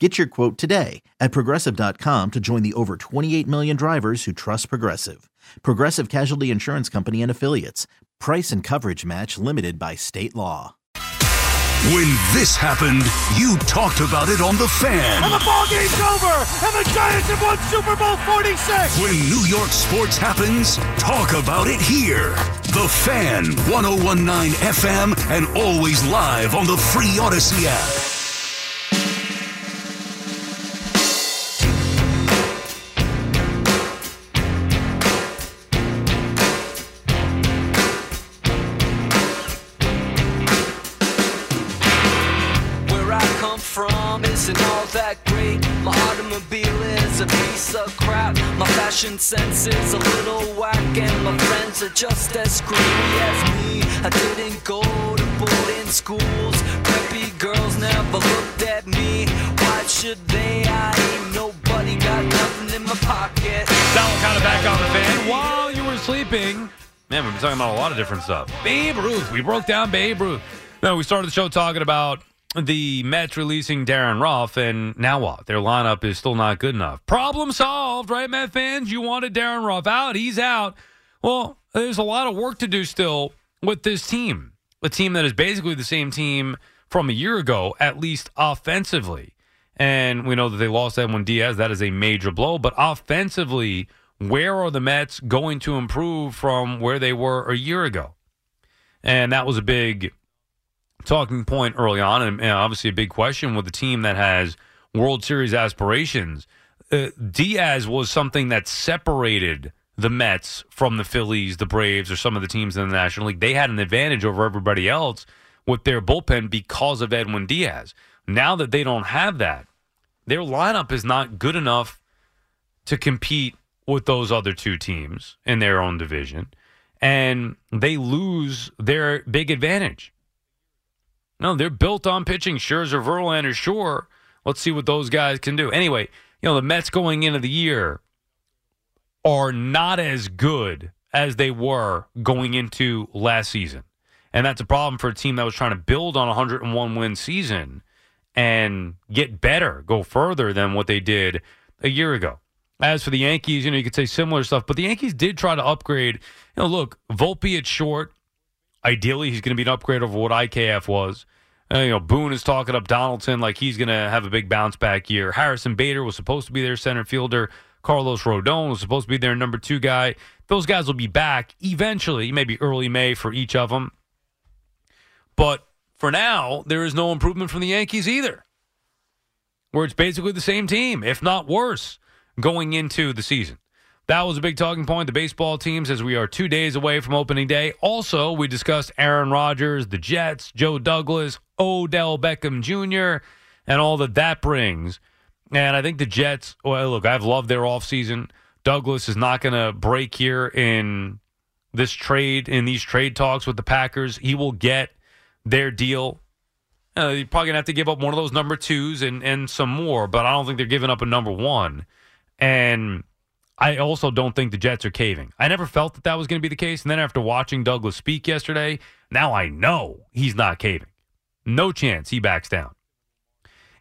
Get your quote today at progressive.com to join the over 28 million drivers who trust Progressive. Progressive Casualty Insurance Company and Affiliates. Price and coverage match limited by state law. When this happened, you talked about it on The Fan. And the ball game's over, and the Giants have won Super Bowl 46. When New York sports happens, talk about it here. The Fan, 1019 FM, and always live on the free Audacy app. Great. My automobile is a piece of crap. My fashion sense is a little whack, and my friends are just as screwy as me. I didn't go to boarding schools. Preppy girls never looked at me. Why should they? I ain't nobody got nothing in my pocket. Sal Licata back on the fan while you were sleeping. Man, we've been talking about a lot of different stuff. Babe Ruth. We broke down Babe Ruth. No, we started the show talking about the Mets releasing Darin Ruf, and now what? Their lineup is still not good enough. Problem solved, right, Met fans? You wanted Darin Ruf out. He's out. Well, there's a lot of work to do still with this team. A team that is basically the same team from a year ago, at least offensively. And we know that they lost Edwin Diaz. That is a major blow. But offensively, where are the Mets going to improve from where they were a year ago? And that was a big talking point early on, and, and obviously a big question with a team that has World Series aspirations. Uh, Diaz was something that separated the Mets from the Phillies, the Braves, or some of the teams in the National League. They had an advantage over everybody else with their bullpen because of Edwin Diaz. Now that they don't have that, their lineup is not good enough to compete with those other two teams in their own division, and they lose their big advantage. No, they're built on pitching. Scherzer, Verlander, sure. Let's see what those guys can do. Anyway, you know the Mets going into the year are not as good as they were going into last season, and that's a problem for a team that was trying to build on a 101 win season and get better, go further than what they did a year ago. As for the Yankees, you know, you could say similar stuff, but the Yankees did try to upgrade. You know, look, Volpe at short. Ideally, he's going to be an upgrade over what IKF was. Uh, you know, Boone is talking up Donaldson like he's going to have a big bounce back year. Harrison Bader was supposed to be their center fielder. Carlos Rodon was supposed to be their number two guy. Those guys will be back eventually, maybe early May for each of them. But for now, there is no improvement from the Yankees either, where it's basically the same team, if not worse, going into the season. That was a big talking point. The baseball teams, as we are two days away from opening day. Also, we discussed Aaron Rodgers, the Jets, Joe Douglas, Odell Beckham Jr., and all that that brings. And I think the Jets, well, look, I've loved their offseason. Douglas is not going to break here in this trade, in these trade talks with the Packers. He will get their deal. Uh, you're probably going to have to give up one of those number twos and, and some more, but I don't think they're giving up a number one. And I also don't think the Jets are caving. I never felt that that was going to be the case. And then after watching Douglas speak yesterday, now I know he's not caving. No chance he backs down.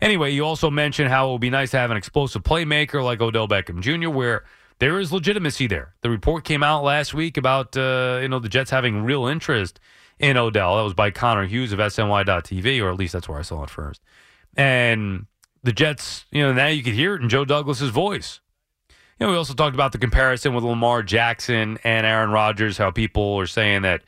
Anyway, you also mentioned how it would be nice to have an explosive playmaker like Odell Beckham Jr., where there is legitimacy there. The report came out last week about uh, you know the Jets having real interest in Odell. That was by Connor Hughes of SNY.TV, or at least that's where I saw it first. And the Jets, you know, now you could hear it in Joe Douglas's voice. We also talked about the comparison with Lamar Jackson and Aaron Rodgers, how people are saying that,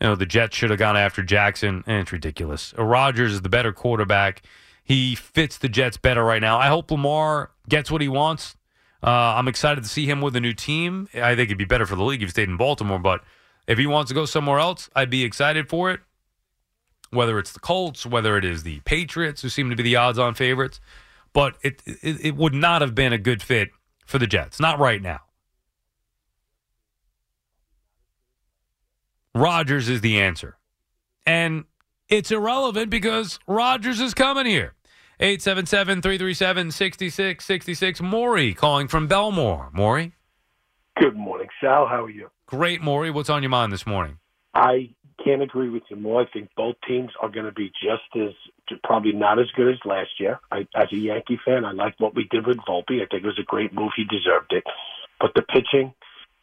you know, the Jets should have gone after Jackson, and it's ridiculous. Rodgers is the better quarterback. He fits the Jets better right now. I hope Lamar gets what he wants. Uh, I'm excited to see him with a new team. I think it'd be better for the league if he stayed in Baltimore, but if he wants to go somewhere else, I'd be excited for it. Whether it's the Colts, whether it is the Patriots, who seem to be the odds on favorites, but it, it, it would not have been a good fit for the Jets. Not right now. Rodgers is the answer. And it's irrelevant because Rodgers is coming here. 877 337 6666. Maury calling from Bellmore. Maury? Good morning, Sal. How are you? Great, Maury. What's on your mind this morning? I can't agree with you more. I think both teams are going to be just as, probably not as good as last year. I, as a Yankee fan, I like what we did with Volpe. I think it was a great move. He deserved it. But the pitching,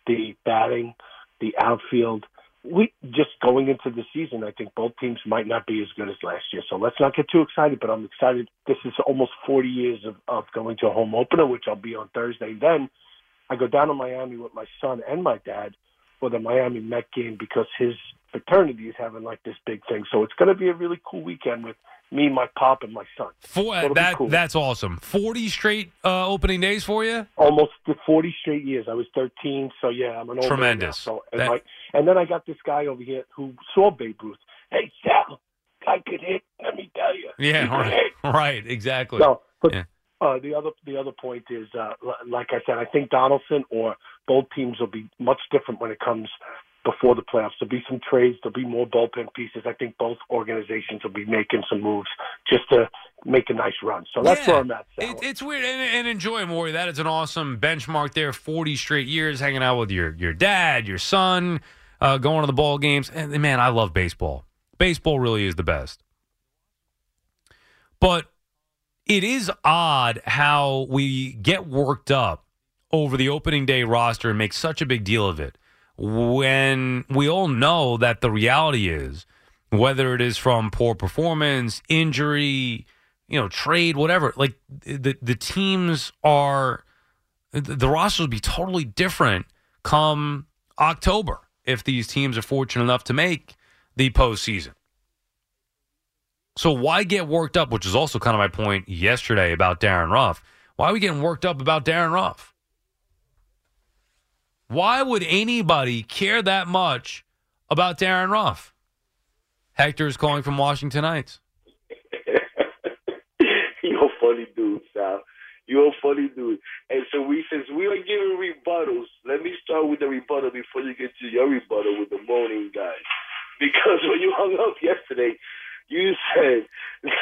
the batting, the outfield, we just going into the season, I think both teams might not be as good as last year. So let's not get too excited. But I'm excited. This is almost 40 years of, of going to a home opener, which I'll be on Thursday. Then I go down to Miami with my son and my dad for the Miami Met game because his fraternity is having like this big thing. So it's going to be a really cool weekend with me, my pop, and my son. For, uh, that cool. that's awesome. Forty straight uh, opening days for you. Almost forty straight years. I was thirteen, so yeah, I'm an old tremendous. So and, that... my, and then I got this guy over here who saw Babe Ruth. Hey Sal, I could hit. Let me tell you. Yeah, right, right, exactly. So, but yeah. uh, the other the other point is, uh, like I said, I think Donaldson or both teams will be much different when it comes before the playoffs. There'll be some trades. There'll be more bullpen pieces. I think both organizations will be making some moves just to make a nice run. So that's yeah, where I'm at. It, it's weird and, and enjoy Maury. That is an awesome benchmark there. Forty straight years hanging out with your your dad, your son, uh, going to the ball games. And man, I love baseball. Baseball really is the best. But it is odd how we get worked up over the opening day roster and make such a big deal of it when we all know that the reality is whether it is from poor performance, injury, you know, trade, whatever, like the the teams are the rosters will be totally different come October if these teams are fortunate enough to make the postseason. So why get worked up, which is also kind of my point yesterday about Darin Ruf. Why are we getting worked up about Darin Ruf? Why would anybody care that much about Darin Ruf? Hector is calling from Washington Heights. You're a funny dude, Sal. You're a funny dude. And so we, since we are giving rebuttals, let me start with the rebuttal before you get to your rebuttal with the morning guys. Because when you hung up yesterday, you said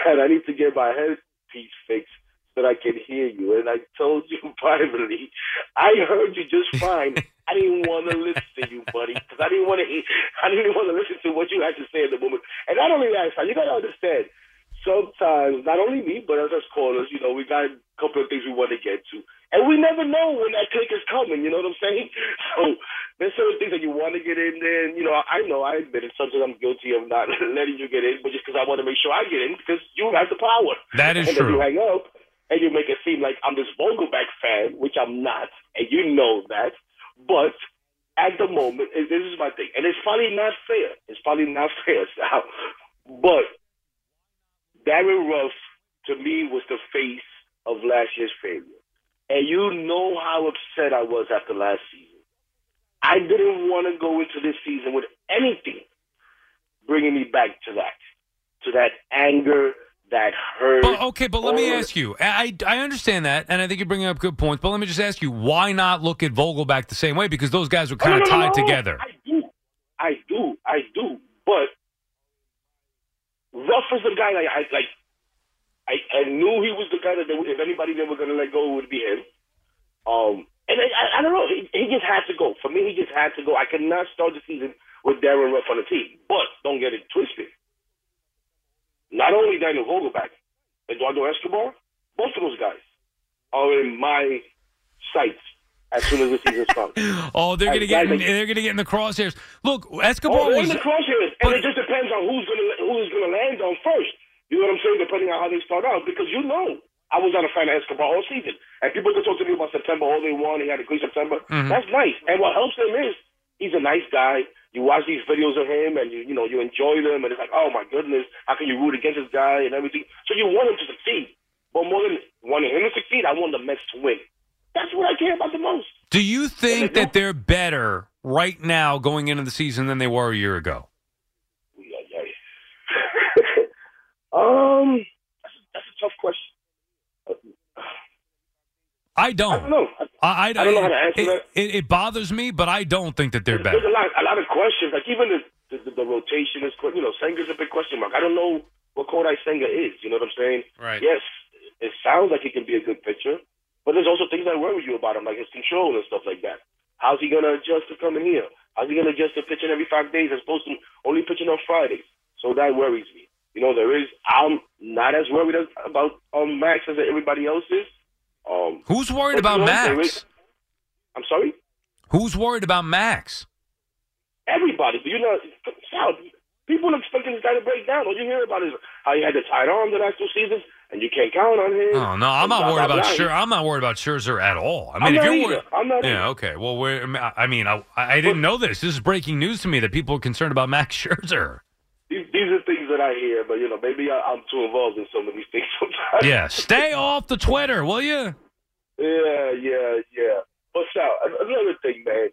that I need to get my headpiece fixed so that I can hear you. And I told you privately, I heard you just fine. I didn't want to listen to you, buddy, because I didn't want to. I didn't want to listen to what you had to say at the moment. And not only that, you got to understand. Sometimes, not only me, but as us callers, you know, we got a couple of things we want to get to, and we never know when that click is coming. You know what I'm saying? So there's certain things that you want to get in there. And, you know, I know I admit it. Sometimes I'm guilty of not letting you get in, but just because I want to make sure I get in, because you have the power. That is and true. You hang up, and you make it seem like I'm this Vogelbach fan, which I'm not, and you know that. But at the moment, this is my thing, and it's probably not fair. It's probably not fair, Sal. But Darin Ruf, to me, was the face of last year's failure. And you know how upset I was after last season. I didn't want to go into this season with anything bringing me back to that, to that anger, that hurt. But, okay, but let me ask you. I I understand that, and I think you're bringing up good points. But let me just ask you, why not look at Vogelbach the same way? Because those guys were kind of no, tied no, together. I do, I do, I do. But Ruf is the guy like I like. I, I knew he was the guy that they, if anybody they were going to let go, it would be him. Um, and I, I, I don't know. He, he just had to go. For me, he just had to go. I cannot start the season with Darin Ruf on the team. But don't get it twisted. Not only Daniel Vogelbach, Eduardo Escobar, both of those guys are in my sights as soon as the season starts. oh, they're gonna get in, they're gonna get in the crosshairs. Look, Escobar oh, they're was in the crosshairs, and it just depends on who's gonna who's gonna land on first. You know what I'm saying? Depending on how they start out, because you know I was not a fan of Escobar all season. And people can talk to me about September all they want. He had a great September. Mhm. That's nice. And what helps him is he's a nice guy. You watch these videos of him and you you know you enjoy them and it's like oh my goodness how can you root against this guy and everything so you want him to succeed but more than wanting him to succeed I want the Mets to win that's what I care about the most Do you think that they're better right now going into the season than they were a year ago? Yeah, yeah. um that's a, that's a tough question I don't. I don't know I, I, I, I don't know how to answer it, that. It, it bothers me, but I don't think that they're There's better. a lot, a lot of questions. Like even the the, the rotation is, you know, Senga's a big question mark. I don't know what Kodai Senga is. You know what I'm saying? Right. Yes, it sounds like he can be a good pitcher, but there's also things that worry you about him, like his control and stuff like that. How's he gonna adjust to coming here? How's he gonna adjust to pitching every five days as opposed to only pitching on Fridays? So that worries me. You know, there is. I'm not as worried as, about um, Max as everybody else is. Um, Who's worried about you know, there Max? is- I'm sorry. Who's worried about Max? Everybody, but you know, Sal, people are expecting this guy to break down. All you hear about is how he had the tight arm the last two seasons, and you can't count on him. Oh no, I'm not blah, worried blah, about blah. I'm not worried about Scherzer at all. I I'm mean, if you're worried, I'm not yeah, either. okay. Well, we're, I mean, I, I didn't know this. This is breaking news to me that people are concerned about Max Scherzer. These, these are things that I hear, but you know, maybe I, I'm too involved in some of these things sometimes. Yeah, stay off the Twitter, will you? Yeah, yeah, yeah. But Sal, another thing, man,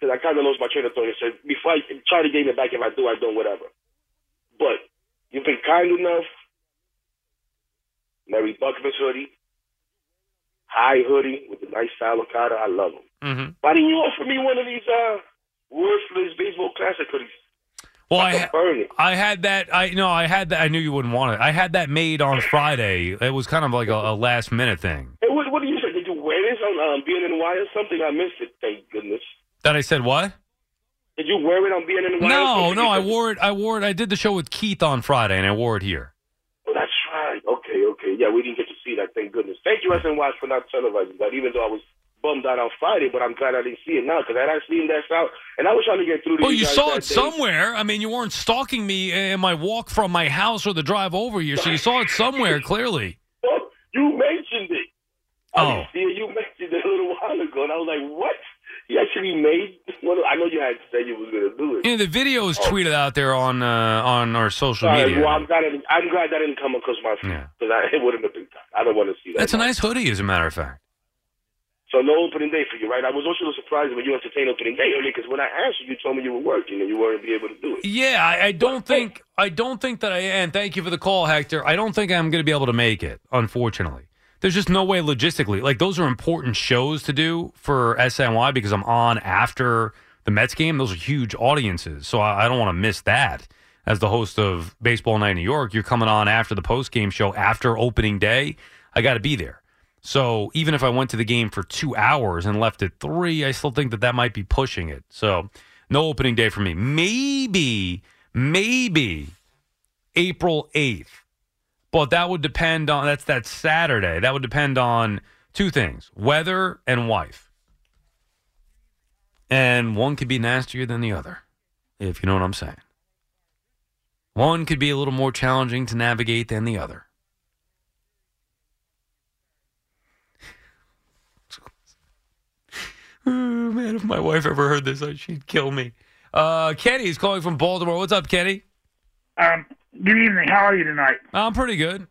because I kind of lost my train of thought. said before I try to gain it back, if I do, I don't, whatever. But you've been kind enough. Mary Buckman's hoodie, high hoodie with the nice style of avocado. I love them. Mm-hmm. Why didn't you offer me one of these uh, worthless baseball classic hoodies? Well, I I, can ha- burn it. I had that. I no, I had that. I knew you wouldn't want it. I had that made on Friday. It was kind of like a, a last minute thing. Hey, what, what do you say? Did you wear this on um, BNNY or something? I missed it. Thank goodness. That I said what? Did you wear it on BNNY? No, no, I wore it. I wore it. I did the show with Keith on Friday, and I wore it here. Oh, that's right. Okay, okay. Yeah, we didn't get to see that. Thank goodness. Thank you, SNY, for not televising that. Even though I was bummed out on Friday, but I'm glad I didn't see it now because I had I seen that out, and I was trying to get through to Well, you you saw it day. somewhere. I mean, you weren't stalking me in my walk from my house or the drive over here, so you saw it somewhere clearly. Oh, you mentioned it. Oh. didn't see it. You mentioned it a little while ago, and I was like, what? He actually made one. of- I know you had said you was going to do it. Yeah, the video is tweeted out there on uh, on our social right, media. well, I'm glad, it, I'm glad that didn't come across my Yeah. because I it wouldn't have been. I don't want to see that. That's a nice hoodie, as a matter of fact. So no opening day for you, right? I was also surprised when you entertained opening day earlier because when I asked you, you told me you were working and you weren't be able to do it. Yeah, I, I don't think I don't think that I am. Thank you for the call, Hector. I don't think I'm going to be able to make it. Unfortunately, there's just no way logistically. Like those are important shows to do for SNY because I'm on after the Mets game. Those are huge audiences, so I, I don't want to miss that. As the host of Baseball Night in New York, you're coming on after the post game show after opening day. I got to be there. So even if I went to the game for two hours and left at three, I still think that that might be pushing it. So no opening day for me. Maybe, maybe April 8th. But that would depend on, that's that Saturday. That would depend on two things weather and wife. And one could be nastier than the other, if you know what I'm saying. One could be a little more challenging to navigate than the other. Oh, man, if my wife ever heard this, she'd kill me. Uh, Kenny is calling from Baltimore. What's up, Kenny? Um, good evening. How are you tonight? I'm pretty good.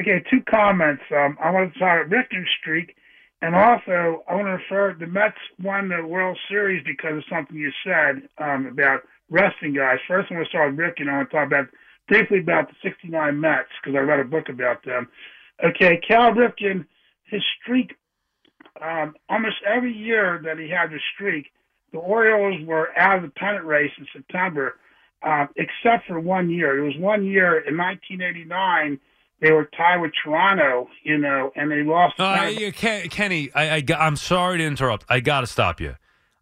Okay, two comments. Um, I want to start a Ripken streak, and also I want to refer the Mets won the World Series because of something you said um, about resting guys. First, I want to start with Ripken. I want to talk about briefly about the '69 Mets because I read a book about them. Okay, Cal Ripken, his streak. Um, almost every year that he had the streak, the Orioles were out of the pennant race in September, uh, except for one year. It was one year in 1989 they were tied with Toronto, you know, and they lost. Uh, yeah, Ken, Kenny, I, I, am sorry to interrupt. I got to stop you.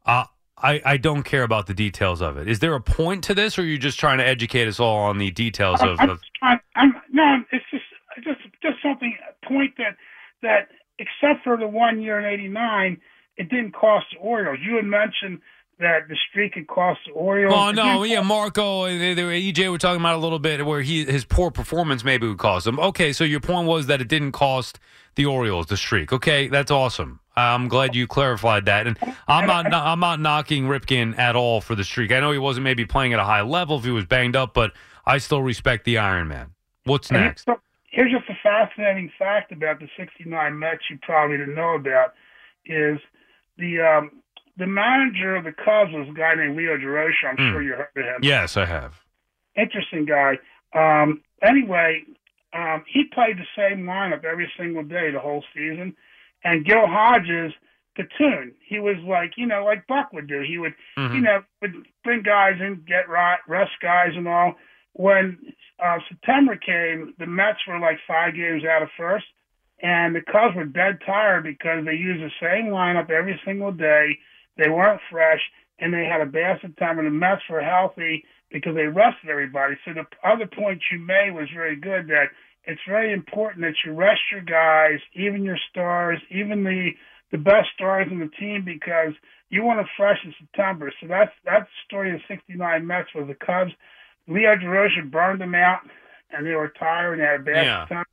Uh, I, I don't care about the details of it. Is there a point to this, or are you just trying to educate us all on the details of? I'm, of I'm, I'm, no, it's just just just something a point that that except for the one year in '89, it didn't cost the Orioles. You had mentioned that the streak had cost the Orioles. Oh no, yeah, Marco, they, they, EJ were talking about a little bit where he his poor performance maybe would cost him. Okay, so your point was that it didn't cost the Orioles the streak. Okay, that's awesome. I'm glad you clarified that, and I'm not I'm not knocking Ripken at all for the streak. I know he wasn't maybe playing at a high level if he was banged up, but I still respect the Iron Man. What's next? Here's- just a fascinating fact about the '69 Mets you probably didn't know about is the um, the manager of the Cubs was a guy named Leo Durocher. I'm Hmm. sure you heard of him. Yes, I have. Interesting guy. Um, anyway, um, he played the same lineup every single day the whole season, and Gil Hodges platoon. He was like, you know, like Buck would do. He would, Mhm. you know, would bring guys in, get right, rest guys and all. When uh, September came, the Mets were like five games out of first, and the Cubs were dead tired because they used the same lineup every single day. They weren't fresh, and they had a bad September. The Mets were healthy because they rested everybody. So the other point you made was very good that it's very important that you rest your guys, even your stars, even the the best stars in the team because you want to fresh in September. So that's that's the story of '69 Mets was the Cubs. Leo Durocher burned them out, and they were tired and they had a bad Yeah. September.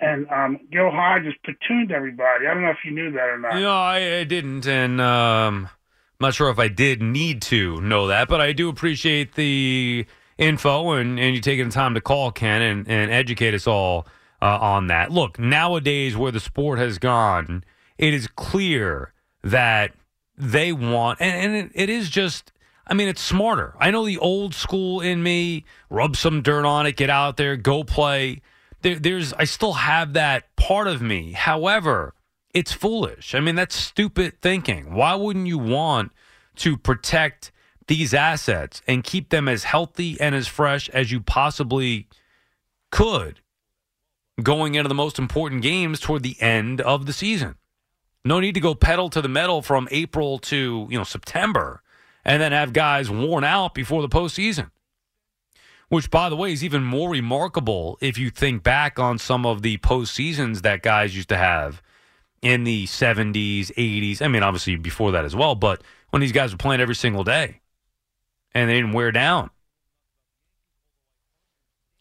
And um, Gil Hodges platooned everybody. I don't know if you knew that or not. No, I, I didn't, and um, I'm not sure if I did need to know that, but I do appreciate the info and, and you taking the time to call, Ken, and, and educate us all uh, on that. Look, nowadays, where the sport has gone, it is clear that they want, and, and it, it is just. I mean, it's smarter. I know the old school in me, rub some dirt on it, get out there, go play. There, there's, I still have that part of me. However, it's foolish. I mean, that's stupid thinking. Why wouldn't you want to protect these assets and keep them as healthy and as fresh as you possibly could going into the most important games toward the end of the season? No need to go pedal to the metal from April to, you know, September and then have guys worn out before the postseason. Which, by the way, is even more remarkable if you think back on some of the postseasons that guys used to have in the 70s, 80s. I mean, obviously before that as well, but when these guys were playing every single day and they didn't wear down.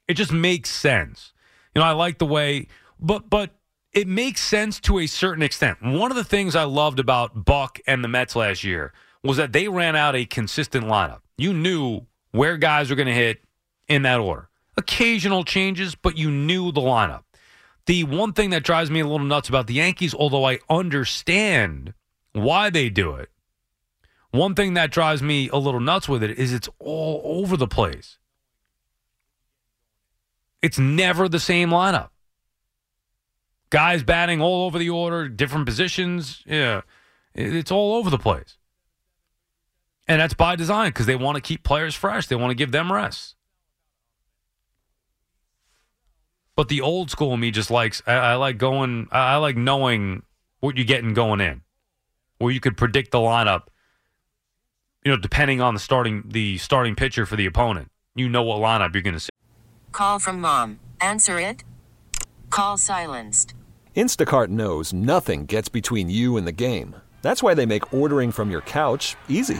It just makes sense. You know, I like the way, but, but, it makes sense to a certain extent. One of the things I loved about Buck and the Mets last year was that they ran out a consistent lineup. You knew where guys were going to hit in that order. Occasional changes, but you knew the lineup. The one thing that drives me a little nuts about the Yankees, although I understand why they do it, one thing that drives me a little nuts with it is it's all over the place. It's never the same lineup. Guys batting all over the order, different positions. Yeah, it's all over the place. And that's by design because they want to keep players fresh. They want to give them rest. But the old school me just likes. I, I like going. I, I like knowing what you're getting going in, where you could predict the lineup. You know, depending on the starting the starting pitcher for the opponent, you know what lineup you're going to see. Call from mom. Answer it. Call silenced. Instacart knows nothing gets between you and the game. That's why they make ordering from your couch easy.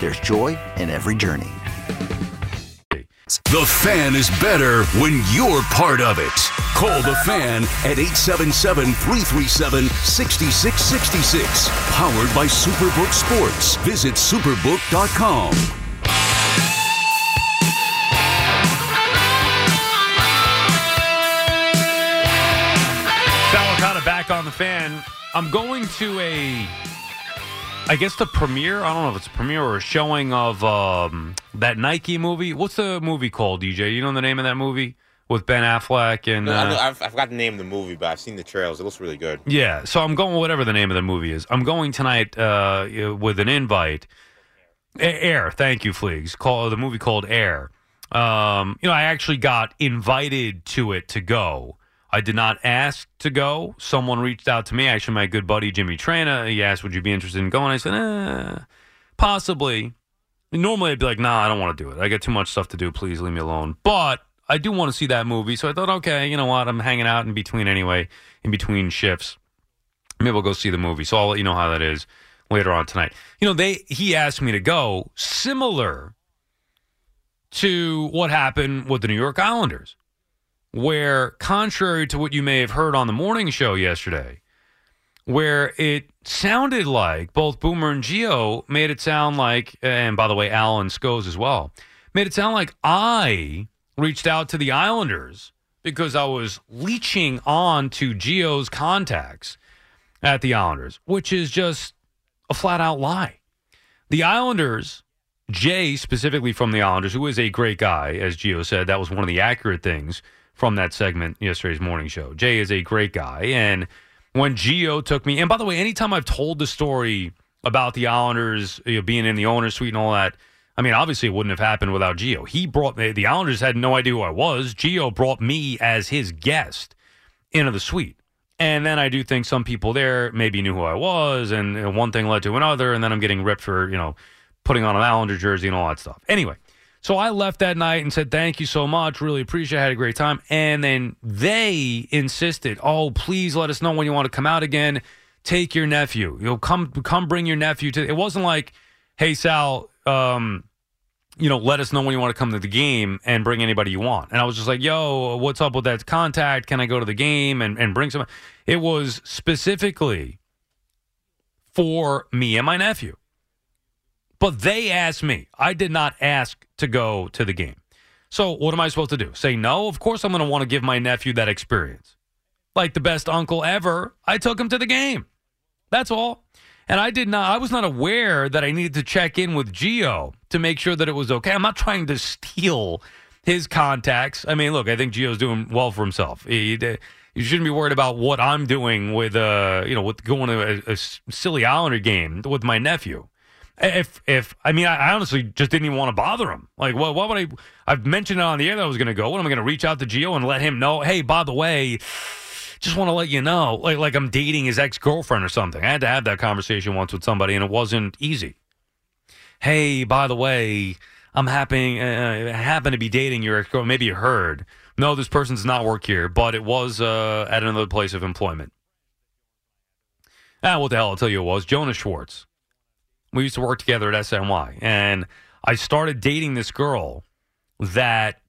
there's joy in every journey. The fan is better when you're part of it. Call the fan at 877 337 6666. Powered by Superbook Sports. Visit superbook.com. Sal Licata back on the fan. I'm going to a, I guess the premiere. I don't know if it's a premiere or a showing of um, that Nike movie. What's the movie called, DJ? You know the name of that movie with Ben Affleck and No, I, know, uh, I've, I forgot the name of the movie, but I've seen the trailers. It looks really good. yeah. So I'm going whatever the name of the movie is. I'm going tonight uh, with an invite. Air, thank you, Fleegs. Call the movie called Air. Um, you know, I actually got invited to it to go. I did not ask to go. Someone reached out to me. Actually, my good buddy Jimmy Trana. He asked, "Would you be interested in going?" I said, eh, "Possibly." Normally, I'd be like, "Nah, I don't want to do it. I got too much stuff to do. Please leave me alone." But I do want to see that movie, so I thought, okay, you know what? I'm hanging out in between anyway, in between shifts. Maybe we'll go see the movie. So I'll let you know how that is later on tonight. You know, they he asked me to go, similar to what happened with the New York Islanders, where contrary to what you may have heard on the morning show yesterday, where it sounded like both Boomer and Gio made it sound like, and by the way, Alan Scholes as well, made it sound like I reached out to the Islanders because I was leeching on to Gio's contacts at the Islanders, which is just a flat out lie. The Islanders, Jay specifically from the Islanders, who is a great guy, as Gio said, that was one of the accurate things from that segment yesterday's morning show. Jay is a great guy, and when Gio took me, and by the way, anytime I've told the story about the Islanders you know, being in the owner's suite and all that, I mean, obviously it wouldn't have happened without Gio. He brought me, the Islanders had no idea who I was. Gio brought me as his guest into the suite. And then I do think some people there maybe knew who I was, and, and one thing led to another, and then I'm getting ripped for, you know, putting on an Islander jersey and all that stuff. Anyway, so I left that night and said, Thank you so much. Really appreciate it. I had a great time. And then they insisted, Oh, please let us know when you want to come out again. Take your nephew. You'll come come bring your nephew to it wasn't like, Hey Sal, um, you know, let us know when you want to come to the game and bring anybody you want. And I was just like, yo, what's up with that contact? Can I go to the game and, and bring some? It was specifically for me and my nephew. But they asked me. I did not ask to go to the game. So what am I supposed to do? Say no? Of course I'm going to want to give my nephew that experience. Like the best uncle ever, I took him to the game. That's all. And I did not I was not aware that I needed to check in with Gio to make sure that it was okay. I'm not trying to steal his contacts. I mean, look, I think Gio's doing well for himself. He, you shouldn't be worried about what I'm doing with uh, you know, with going to a, a silly Islander game with my nephew. If if I mean, I honestly just didn't even want to bother him. Like, well, what would I? I've mentioned it on the air that I was going to go. What am I going to reach out to Gio and let him know? Hey, by the way, just want to let you know, like like I'm dating his ex girlfriend or something. I had to have that conversation once with somebody, and it wasn't easy. Hey, by the way, I'm happy uh, happen to be dating your ex girl. Maybe you heard. No, this person does not work here, but it was uh, at another place of employment. Ah, what the hell? I'll tell you, it was Jonas Schwartz. We used to work together at SNY, and I started dating this girl that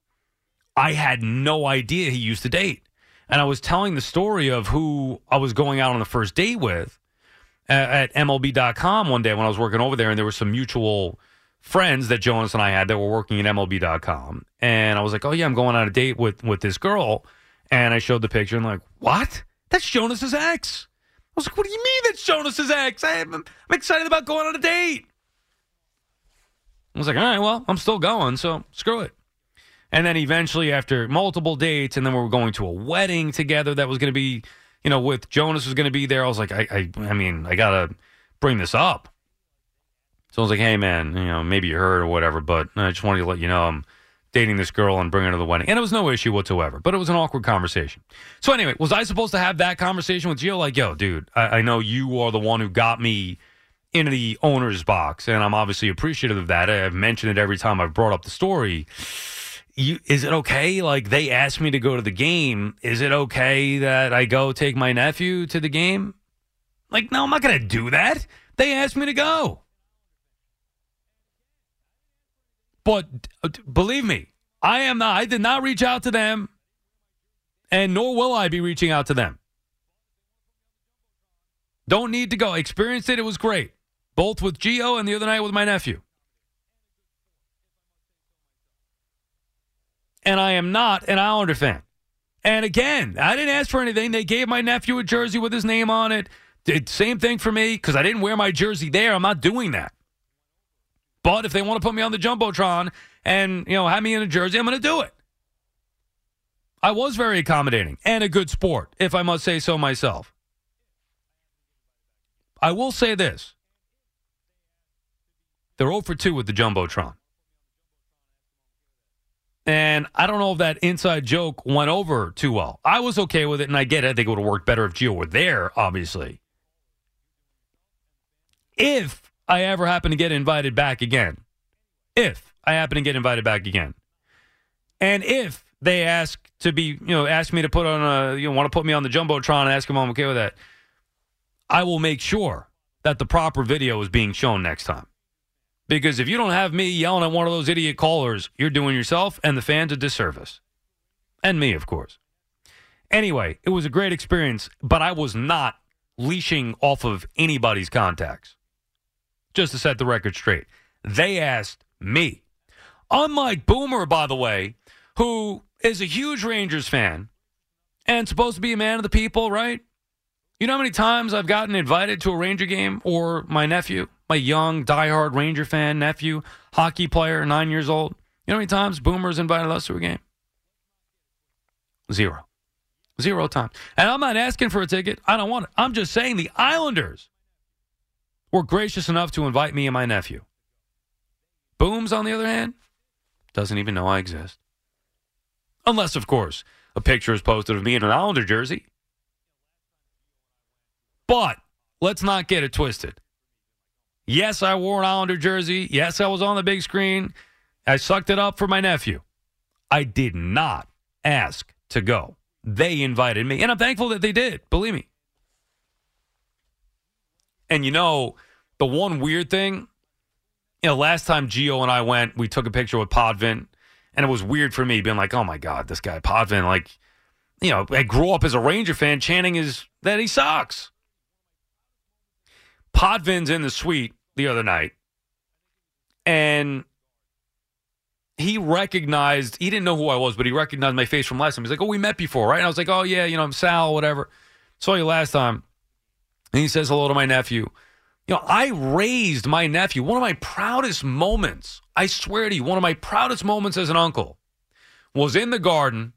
I had no idea he used to date. And I was telling the story of who I was going out on the first date with uh, at, at MLB.com one day when I was working over there, and there were some mutual friends that Jonas and I had that were working at MLB.com. And I was like, oh, yeah, I'm going on a date with, with this girl. And I showed the picture, and like, what? That's Jonas's ex. I was like, what do you mean that's Jonas's ex? I'm, I'm excited about going on a date. I was like, all right, well, I'm still going, so screw it. And then eventually, after multiple dates, and then we were going to a wedding together that was going to be, you know, with Jonas was going to be there. I was like, I, I, I mean, I gotta bring this up. So I was like, hey, man, you know, maybe you heard or whatever, but I just wanted to let you know I'm dating this girl and bringing her to the wedding. And it was no issue whatsoever, but it was an awkward conversation. So anyway, was I supposed to have that conversation with Gio? Like, yo, dude, I, I know you are the one who got me into the owner's box, and I'm obviously appreciative of that. I've mentioned it every time I've brought up the story. You, is it okay? Like they asked me to go to the game. Is it okay that I go take my nephew to the game? Like, no, I'm not going to do that. They asked me to go. But uh, believe me, I am not. I did not reach out to them, and nor will I be reaching out to them. Don't need to go. Experienced it. It was great, both with Gio and the other night with my nephew. And I am not an Islander fan. And again, I didn't ask for anything. They gave my nephew a jersey with his name on it. Did same thing for me because I didn't wear my jersey there. I'm not doing that. But if they want to put me on the jumbotron and you know have me in a jersey, I'm going to do it. I was very accommodating and a good sport, if I must say so myself. I will say this. They're 0 for 2 with the Jumbotron. And I don't know if that inside joke went over too well. I was okay with it, and I get it. I think it would have worked better if Gio were there, obviously. If I ever happen to get invited back again, if I happen to get invited back again, and if they ask to be, you know, ask me to put on a, you know, want to put me on the Jumbotron and ask them I'm okay with that, I will make sure that the proper video is being shown next time. Because if you don't have me yelling at one of those idiot callers, you're doing yourself and the fans a disservice. And me, of course. Anyway, it was a great experience, but I was not leashing off of anybody's contacts. Just to set the record straight. They asked me. Unlike Boomer, by the way, who is a huge Rangers fan and supposed to be a man of the people, right? You know how many times I've gotten invited to a Ranger game or my nephew? my young, diehard Ranger fan nephew, hockey player, nine years old. You know how many times Boomers invited us to a game? Zero. Zero times. And I'm not asking for a ticket. I don't want it. I'm just saying the Islanders were gracious enough to invite me and my nephew. Booms, on the other hand, doesn't even know I exist. Unless, of course, a picture is posted of me in an Islander jersey. But let's not get it twisted. Yes, I wore an Islander jersey. Yes, I was on the big screen. I sucked it up for my nephew. I did not ask to go. They invited me, and I'm thankful that they did. Believe me. And you know, the one weird thing, you know, last time Gio and I went, we took a picture with Potvin, and it was weird for me being like, oh my God, this guy Potvin, like, you know, I grew up as a Ranger fan chanting is that he sucks. Potvin's in the suite the other night, and he recognized he didn't know who I was, but he recognized my face from last time. He's like, "Oh, we met before, right?" And I was like, "Oh yeah, you know, I'm Sal, whatever. Saw you last time." And he says hello to my nephew. You know, I raised my nephew. One of my proudest moments, I swear to you, one of my proudest moments as an uncle was in the garden.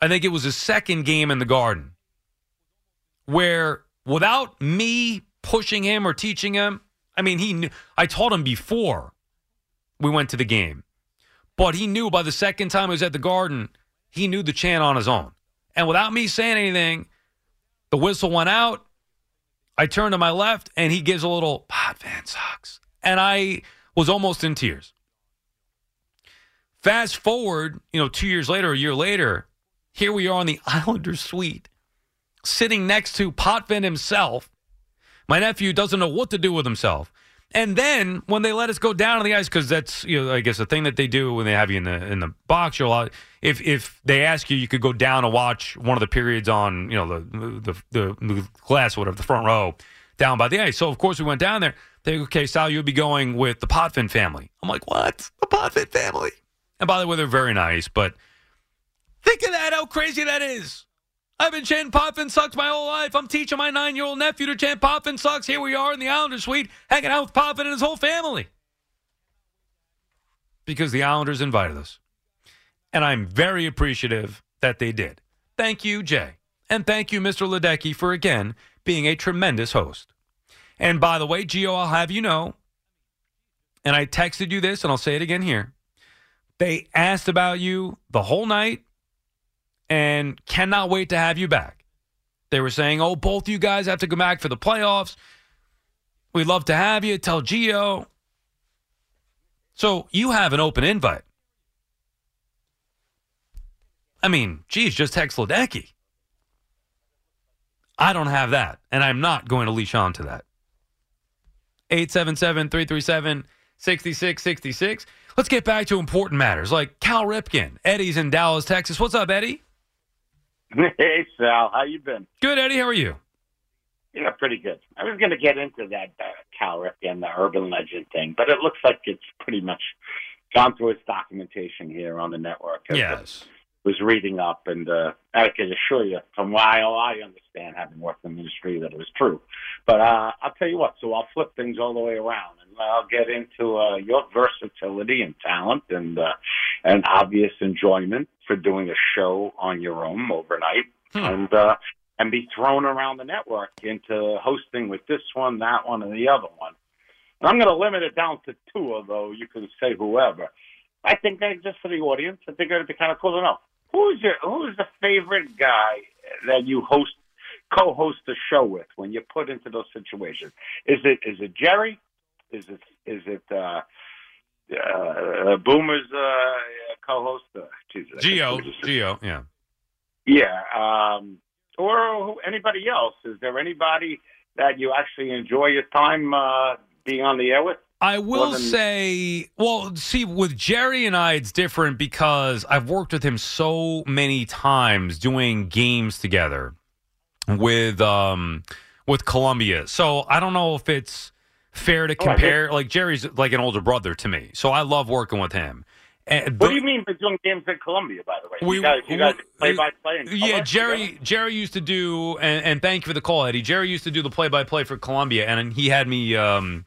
I think it was his second game in the garden, where without me pushing him or teaching him, I mean, he knew, I told him before we went to the game, but he knew by the second time he was at the Garden, he knew the chant on his own. And without me saying anything, the whistle went out. I turn to my left, and he gives a little Potvin sucks, and I was almost in tears. Fast forward, you know, two years later, a year later, here we are in the Islanders suite, sitting next to Potvin himself my nephew doesn't know what to do with himself. And then when they let us go down on the ice, because that's you know I guess the thing that they do when they have you in the in the box, you're allowed, if if they ask you, you could go down and watch one of the periods on you know the the the, the glass whatever the front row down by the ice. So of course we went down there. They okay, Sal, you'll be going with the Potvin family. I'm like, what? The Potvin family? And by the way, they're very nice, but think of that, how crazy that is. I've been chanting Potvin sucks my whole life. I'm teaching my nine year old nephew to chant Potvin sucks. Here we are in the Islanders suite, hanging out with Potvin and his whole family. Because the Islanders invited us. And I'm very appreciative that they did. Thank you, Jay. And thank you, Mr. Ledecky, for again being a tremendous host. And by the way, Gio, I'll have you know, and I texted you this, and I'll say it again here. They asked about you the whole night and cannot wait to have you back. They were saying, oh, both you guys have to come back for the playoffs. We'd love to have you. Tell Gio. So you have an open invite. I mean, geez, just text Ledecky. I don't have that, and I'm not going to leash on to that. 877 337 6666. Let's get back to important matters like Cal Ripken. Eddie's in Dallas, Texas. What's up, Eddie? Hey Sal, how you been? Good, Eddie. How are you? You Yeah, pretty good. I was going to get into that uh, Cal Ripken, the urban legend thing, but it looks like it's pretty much gone through its documentation here on the network. Yes. Was reading up, and uh, I can assure you, from what I, I understand, having worked in the industry, that it was true. But uh, I'll tell you what. So I'll flip things all the way around, and I'll get into uh, your versatility and talent, and uh, and obvious enjoyment for doing a show on your own overnight Hmm. and uh, and be thrown around the network into hosting with this one, that one, and the other one. And I'm going to limit it down to two, although you can say whoever. I think that just for the audience, I think it'd be kind of cool to know who's your who's the favorite guy that you host co-host the show with when you're put into those situations. Is it is it Jerry? Is it is it uh, uh, Boomer's uh, co-host? Uh, Jesus, Gio, Gio, yeah. yeah, um, or anybody else? Is there anybody that you actually enjoy your time uh, being on the air with? I will than- say, well, see, with Jerry and I, it's different because I've worked with him so many times doing games together with um with Columbia. So I don't know if it's fair to Oh, compare. like Jerry's like an older brother to me, so I love working with him. And What do you mean by doing games at Columbia? By the way, We- you guys, you guys play by play. Yeah, Jerry. Jerry used to do, and, and thank you for the call, Eddie. Jerry used to do the play-by-play for Columbia, and he had me. Um,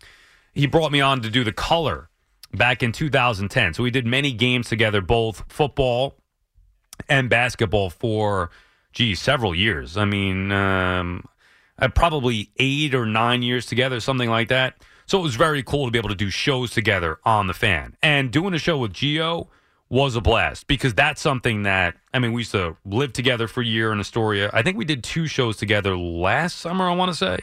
he brought me on to do the color back in 2010. So we did many games together, both football and basketball for, gee, several years. I mean, um, Uh, probably eight or nine years together, something like that. So it was very cool to be able to do shows together on the fan. And doing a show with Gio was a blast because that's something that I mean, we used to live together for a year in Astoria. I think we did two shows together last summer, I want to say.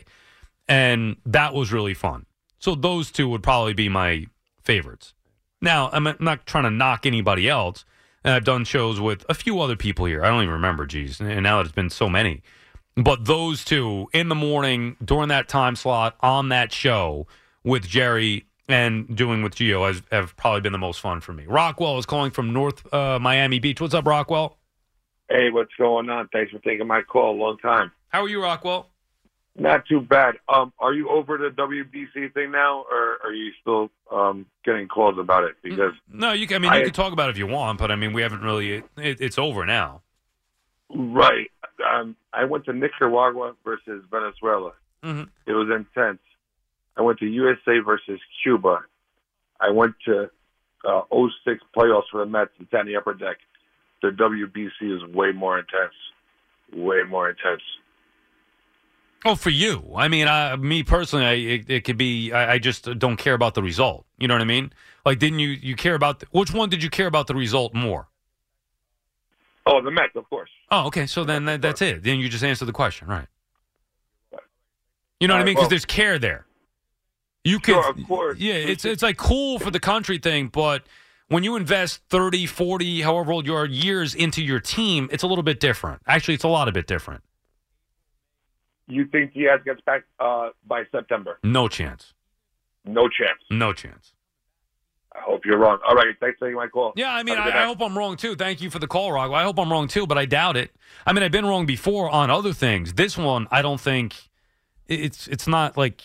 And that was really fun. So those two would probably be my favorites. Now, I'm not trying to knock anybody else. And I've done shows with a few other people here. I don't even remember, geez. And now that it's been so many. But those two in the morning during that time slot on that show with Jerry and doing with Gio has have probably been the most fun for me. Rockwell is calling from North uh, Miami Beach. What's up, Rockwell? Hey, what's going on? Thanks for taking my call. Long time. How are you, Rockwell? Not too bad. Um, are you over the WBC thing now, or are you still um, getting calls about it? Because No, you. Can, I mean, you I- can talk about it if you want, but I mean, we haven't really. It, it's over now. right, um, I went to Nicaragua versus Venezuela. Mm-hmm. It was intense. I went to USA versus Cuba. I went to uh, 06 playoffs for the Mets and the upper deck. The WBC is way more intense. Way more intense. Oh, for you. I mean, I, me personally, I, it, it could be. I, I just don't care about the result. You know what I mean? Like, didn't you? You care about the, which one did you care about the result more? Oh, the Mets, of course. Oh, okay. So then that, that's it. Then you just answer the question, right? You know what I mean? Because well- there's care there. You can, sure, of course. yeah. It's it's like cool for the country thing, but when you invest 30, 40, however old you are, years into your team, it's a little bit different. Actually, it's a lot a bit different. You think Diaz gets back uh, by September? No chance. No chance. No chance. I hope you're wrong. All right, thanks for taking my call. Yeah, I mean, I, I hope I'm wrong too. Thank you for the call, Rock. I hope I'm wrong too, but I doubt it. I mean, I've been wrong before on other things. This one, I don't think it's it's not like.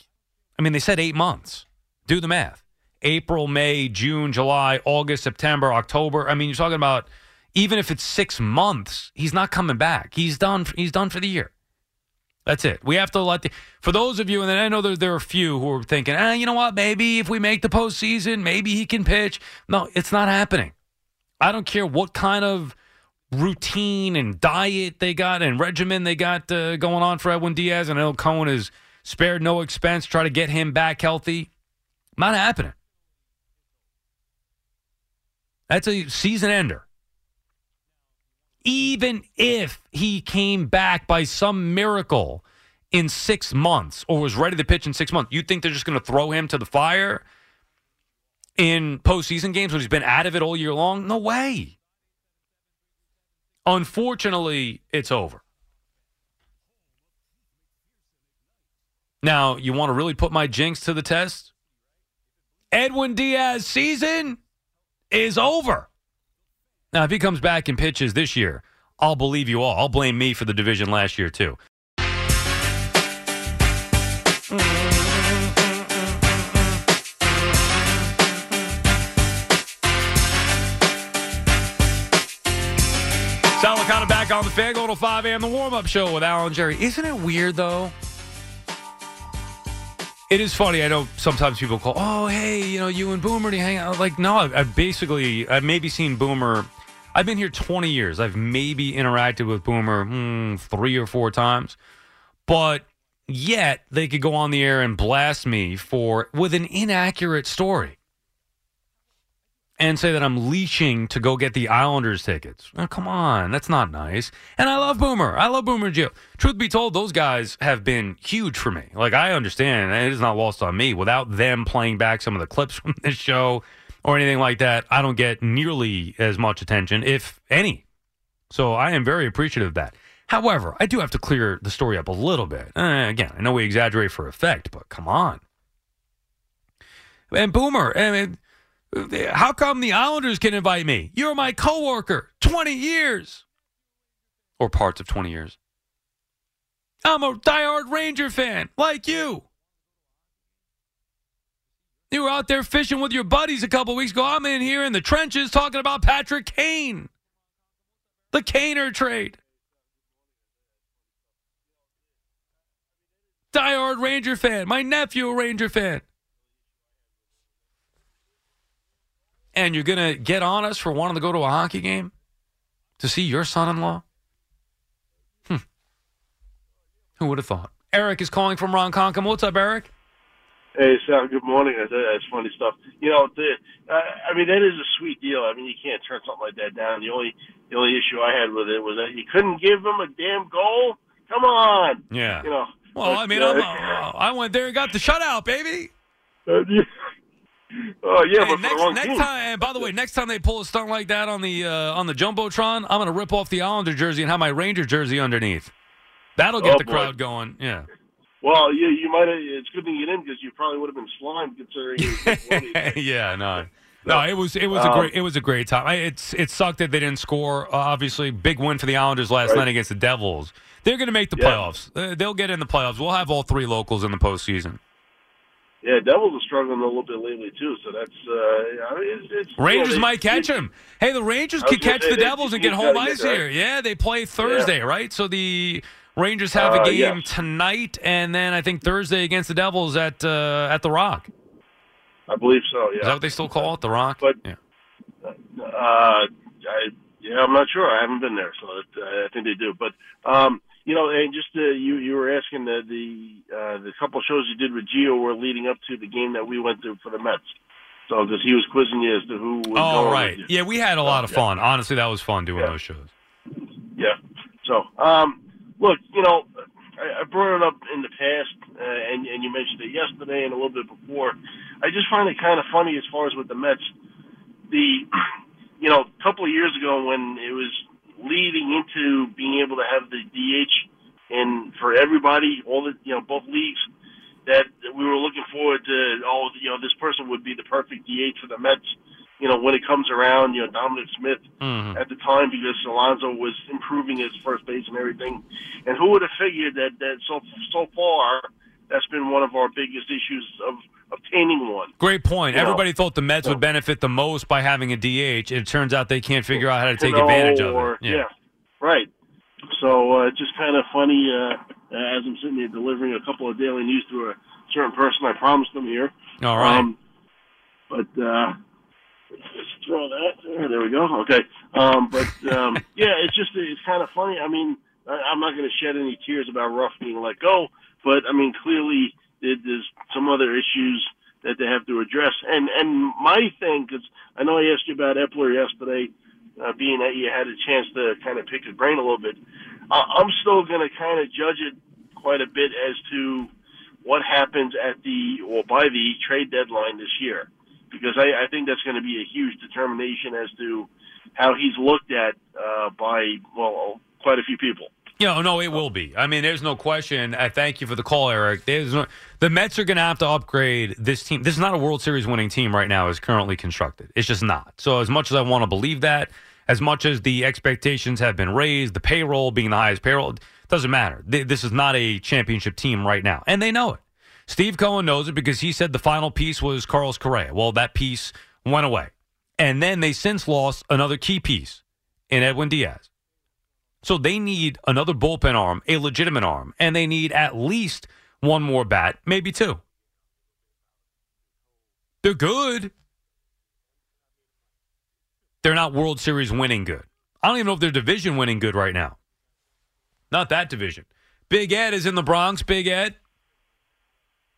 I mean, they said eight months. Do the math: April, May, June, July, August, September, October. I mean, you're talking about even if it's six months, he's not coming back. He's done. He's done for the year. That's it. We have to let the, for those of you, and then I know there, there are a few who are thinking, ah, you know what? Maybe if we make the postseason, maybe he can pitch. No, it's not happening. I don't care what kind of routine and diet they got and regimen they got uh, going on for Edwin Diaz. And I know Cohen has spared no expense try to get him back healthy. Not happening. That's a season ender. Even if he came back by some miracle in six months or was ready to pitch in six months, you think they're just going to throw him to the fire in postseason games when he's been out of it all year long? No way. Unfortunately, it's over. Now, you want to really put my jinx to the test? Edwin Diaz season is over. Now, if he comes back and pitches this year, I'll believe you all. I'll blame me for the division last year, too. Sal Licata back on the fan, to 5 a.m. the warm up show with Alan Jerry. Isn't it weird, though? It is funny. I know sometimes people call, oh, hey, you know, you and Boomer, do you hang out? Like, no, I've, I've basically, I've maybe seen Boomer I've been here 20 years. I've maybe interacted with Boomer hmm, three or four times, but yet they could go on the air and blast me for with an inaccurate story and say that I'm leeching to go get the Islanders tickets. Oh, come on, that's not nice. And I love Boomer. I love Boomer Gio. Truth be told, those guys have been huge for me. Like I understand, and it is not lost on me. Without them playing back some of the clips from this show or anything like that, I don't get nearly as much attention, if any. So I am very appreciative of that. However, I do have to clear the story up a little bit. Uh, again, I know we exaggerate for effect, but come on. And Boomer, I mean, how come the Islanders can invite me? You're my coworker, 20 years. Or parts of 20 years. I'm a diehard Ranger fan, like you. You were out there fishing with your buddies a couple weeks ago. I'm in here in the trenches talking about Patrick Kane. The Kaner trade. Diehard Ranger fan. My nephew, a Ranger fan. And you're to get on us for wanting to go to a hockey game to see your son in law? Hmm. Who would have thought? Eric is calling from Ronkonkoma. What's up, Eric? Hey, Sam. Good morning. That's, funny stuff. You know, the, uh, I mean, that is a sweet deal. I mean, you can't turn something like that down. The only the only issue I had with it was that you couldn't give him a damn goal. Come on. Yeah. You know. Well, but, I mean, uh, I'm, uh, I went there and got the shutout, baby. uh, yeah. Oh yeah, Hey, next, next time, and by the way, next time they pull a stunt like that on the uh, on the jumbotron, I'm going to rip off the Islander jersey and have my Ranger jersey underneath. That'll get Oh, the boy. crowd going. Yeah. Well, you you might have. It's good thing you didn't because you probably would have been slimed considering. yeah, no, no. It was it was a Um, great it was a great time. I, it's it sucked that they didn't score. Uh, obviously, big win for the Islanders last Right. night against the Devils. They're going to make the Yeah. playoffs. Uh, they'll get in the playoffs. We'll have all three locals in the postseason. yeah, Devils are struggling a little bit lately too. So that's. Uh, it's, it's Rangers you know, they- might catch them. Hey, the Rangers could catch say, the Devils and get home ice here. Yeah, they play Thursday, right? So the Rangers have Uh, a game yes. tonight, and then I think Thursday against the Devils at uh, at the Rock. I believe so. Yeah. Is that what they still call it, the Rock? But yeah. uh, I yeah, I'm not sure. I haven't been there, so it, uh, I think they do. But um, you know, and just uh, you you were asking the the uh, the couple shows you did with Gio were leading up to the game that we went to for the Mets. So because he was quizzing you as to who was Oh, right. Yeah, we had a lot of Yeah. fun. Honestly, that was fun doing those shows. Yeah. So, um, look, you know, I, brought it up in the past, uh, and and you mentioned it yesterday and a little bit before. I just find it kind of funny as far as with the Mets. The, you know, a couple of years ago when it was leading into being able to have the DH and for everybody, all the you know both leagues, that we were looking forward to. Oh, you know, this person would be the perfect DH for the Mets. You know, when it comes around, you know, Dominic Smith Mm-hmm. at the time because Alonso was improving his first base and everything. And who would have figured that that so so far that's been one of our biggest issues of obtaining one. Great point. You know, Everybody thought the Mets would benefit the most by having a DH. It turns out they can't figure out how to take know, advantage of or- it. Yeah. right. So uh, it's just kind of funny uh, as I'm sitting here delivering a couple of daily news to a certain person. I promised them here. All right. Um, but uh, let's throw that. There, there we go. Okay. Um, but um, yeah, it's just it's kind of funny. I mean, I, I'm not going to shed any tears about Ruf being let go, but I mean, clearly there- there's some other issues that they have to address. And and my thing, because I know I asked you about Eppler yesterday, uh, being that you had a chance to kind of pick his brain a little bit. Uh, I'm still going to kind of judge it quite a bit as to what happens at the or by the trade deadline this year, because I, I think that's going to be a huge determination as to how he's looked at uh, by well quite a few people. Yeah, no, it will be. I mean, there's no question. I thank you for the call, Eric. There's no, the Mets are going to have to upgrade this team. This is not a World Series winning team right now, as currently constructed. It's just not. So, as much as I want to believe that, as much as the expectations have been raised, the payroll being the highest payroll, doesn't matter. This is not a championship team right now, and they know it. Steve Cohen knows it because he said the final piece was Carlos Correa. Well, that piece went away, and then they since lost another key piece in Edwin Diaz. So they need another bullpen arm, a legitimate arm, and they need at least one more bat, maybe two. They're good. They're not World Series winning good. I don't even know if they're division winning good right now. Not that division. Big Ed is in the Bronx. Big Ed.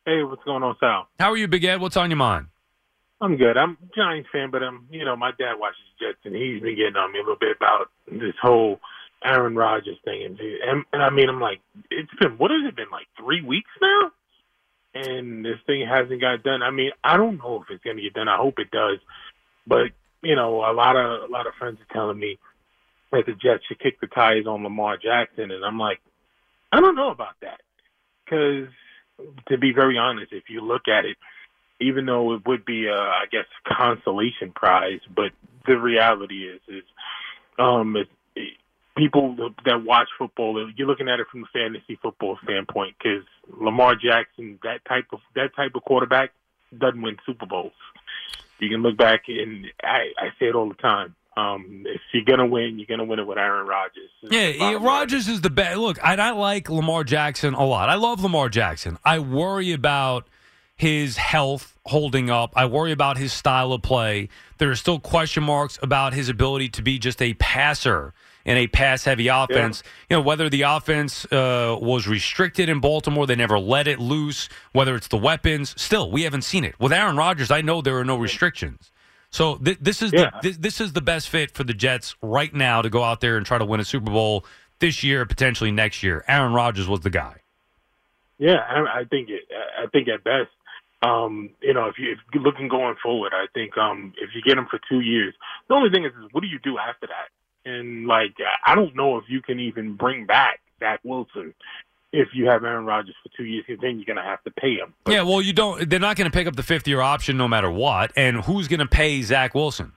Hey, what's going on, Sal? How are you, Big Ed? What's on your mind? I'm good. I'm a Giants fan, but um, you know, my dad watches Jets, and he's been getting on me a little bit about this whole Aaron Rodgers thing, and and, and I mean, I'm like, it's been what has it been like three weeks now, and this thing hasn't got done. I mean, I don't know if it's going to get done. I hope it does, but you know, a lot of a lot of friends are telling me that the Jets should kick the tires on Lamar Jackson, and I'm like, I don't know about that, because to be very honest, if you look at it even though it would be a, I guess, consolation prize, but the reality is, is, um, it, it, people that watch football, you're looking at it from the fantasy football standpoint because Lamar Jackson, that type of that type of quarterback, doesn't win Super Bowls. You can look back and I, I say it all the time. Um, if you're gonna win, you're gonna win it with Aaron Rodgers. Yeah, yeah Rodgers is the best. Look, I, I like Lamar Jackson a lot. I love Lamar Jackson. I worry about his health holding up. I worry about his style of play. There are still question marks about his ability to be just a passer in a pass heavy offense. Yeah. You know, whether the offense uh, was restricted in Baltimore, they never let it loose, whether it's the weapons, still, we haven't seen it. With Aaron Rodgers, I know there are no restrictions. So th- this is yeah. the, th- this is the best fit for the Jets right now to go out there and try to win a Super Bowl this year, potentially next year. Aaron Rodgers was the guy. Yeah, I, I think it. I think at best um, you know, if, you, if you're looking going forward, I think um, if you get him for two years, the only thing is, is what do you do after that? And like, I don't know if you can even bring back Zach Wilson if you have Aaron Rodgers for two years, because then you're going to have to pay him. But, yeah, well, you don't. They're not going to pick up the fifth year option no matter what. And who's going to pay Zach Wilson?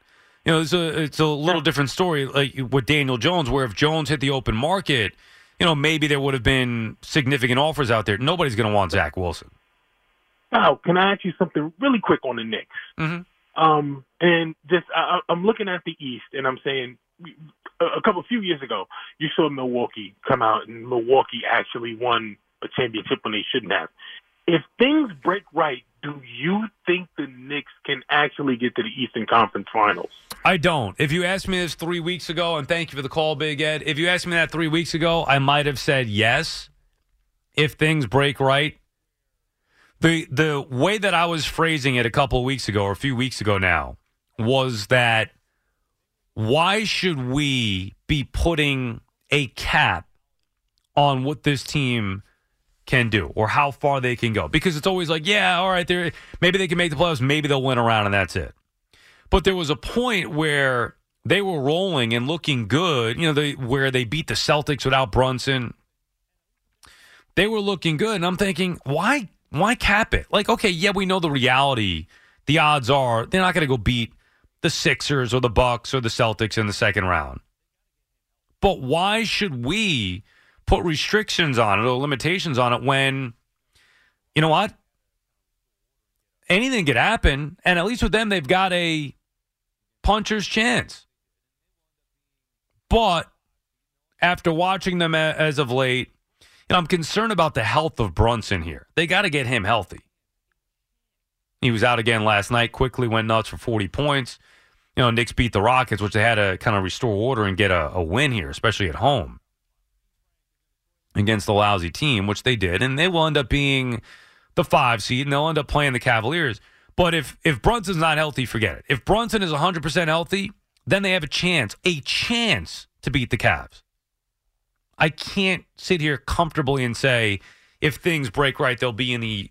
You know, it's a it's a little different story like with Daniel Jones, where if Jones hit the open market, you know, maybe there would have been significant offers out there. Nobody's going to want Zach Wilson. Now, can I ask you something really quick on the Knicks? Mm-hmm. Um, and just I, I'm looking at the East, and I'm saying a, couple few years ago, you saw Milwaukee come out, and Milwaukee actually won a championship when they shouldn't have. If things break right, do you think the Knicks can actually get to the Eastern Conference Finals? I don't. If you asked me this three weeks ago, and thank you for the call, Big Ed. If you asked me that three weeks ago, I might have said yes. If things break right, the the way that I was phrasing it a couple weeks ago or a few weeks ago now was that why should we be putting a cap on what this team can do or how far they can go? Because it's always like, yeah, all right, they maybe they can make the playoffs, maybe they'll win around and that's it. But there was a point where they were rolling and looking good, you know, they, where they beat the Celtics without Brunson. They were looking good, and I'm thinking, why why cap it? Like, okay, yeah, we know the reality. The odds are they're not going to go beat the Sixers or the Bucks or the Celtics in the second round. But why should we put restrictions on it or limitations on it when, you know what? Anything could happen, and at least with them, they've got a puncher's chance. But after watching them as of late, know, I'm concerned about the health of Brunson here. They got to get him healthy. He was out again last night, Quickley went nuts for 40 points. You know, Knicks beat the Rockets, which they had to kind of restore order and get a, a win here, especially at home against the lousy team, which they did. And they will end up being the five seed and they'll end up playing the Cavaliers. But if, if Brunson's not healthy, forget it. If Brunson is 100% healthy, then they have a chance, a chance to beat the Cavs. I can't sit here comfortably and say if things break right, they'll be in the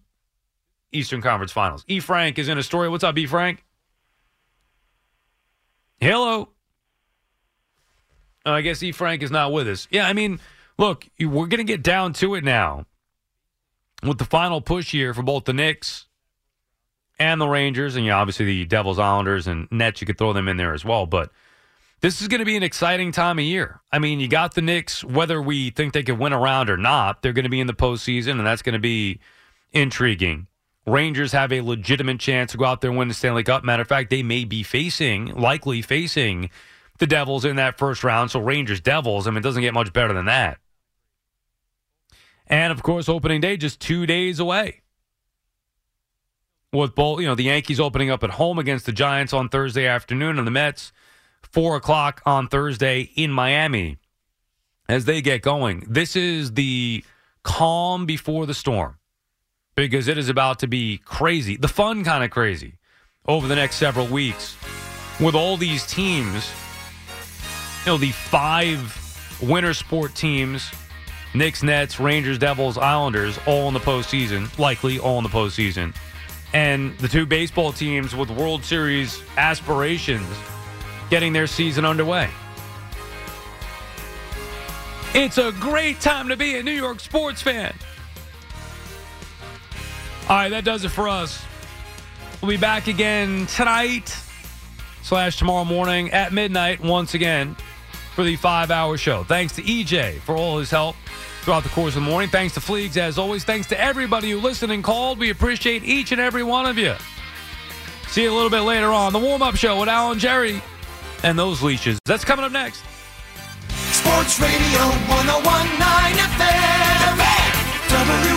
Eastern Conference Finals. E. Frank is in Astoria. What's up, E. Frank? Hello. Uh, I guess E. Frank is not with us. Yeah, I mean, look, we're going to get down to it now with the final push here for both the Knicks and the Rangers, and you know, obviously the Devils, Islanders, and Nets. You could throw them in there as well, but this is going to be an exciting time of year. I mean, you got the Knicks, whether we think they could win a round or not, they're going to be in the postseason, and that's going to be intriguing. Rangers have a legitimate chance to go out there and win the Stanley Cup. Matter of fact, they may be facing, likely facing the Devils in that first round. So Rangers, Devils, I mean, it doesn't get much better than that. And of course, opening day just two days away. With both, you know, the Yankees opening up at home against the Giants on Thursday afternoon, and the Mets 4 o'clock on Thursday in Miami as they get going. This is the calm before the storm because it is about to be crazy, the fun kind of crazy, over the next several weeks with all these teams. You know, the five winter sport teams Knicks, Nets, Rangers, Devils, Islanders, all in the postseason, likely all in the postseason. And the two baseball teams with World Series aspirations getting their season underway. It's a great time to be a New York sports fan. All right, that does it for us. We'll be back again tonight slash tomorrow morning at midnight once again for the five hour show. Thanks to EJ for all his help throughout the course of the morning. Thanks to Fleegs, as always. Thanks to everybody who listened and called. We appreciate each and every one of you. See you a little bit later on. The warm up show with Alan Jerry and those leashes. That's coming up next. Sports Radio 1019 FM. WFAN,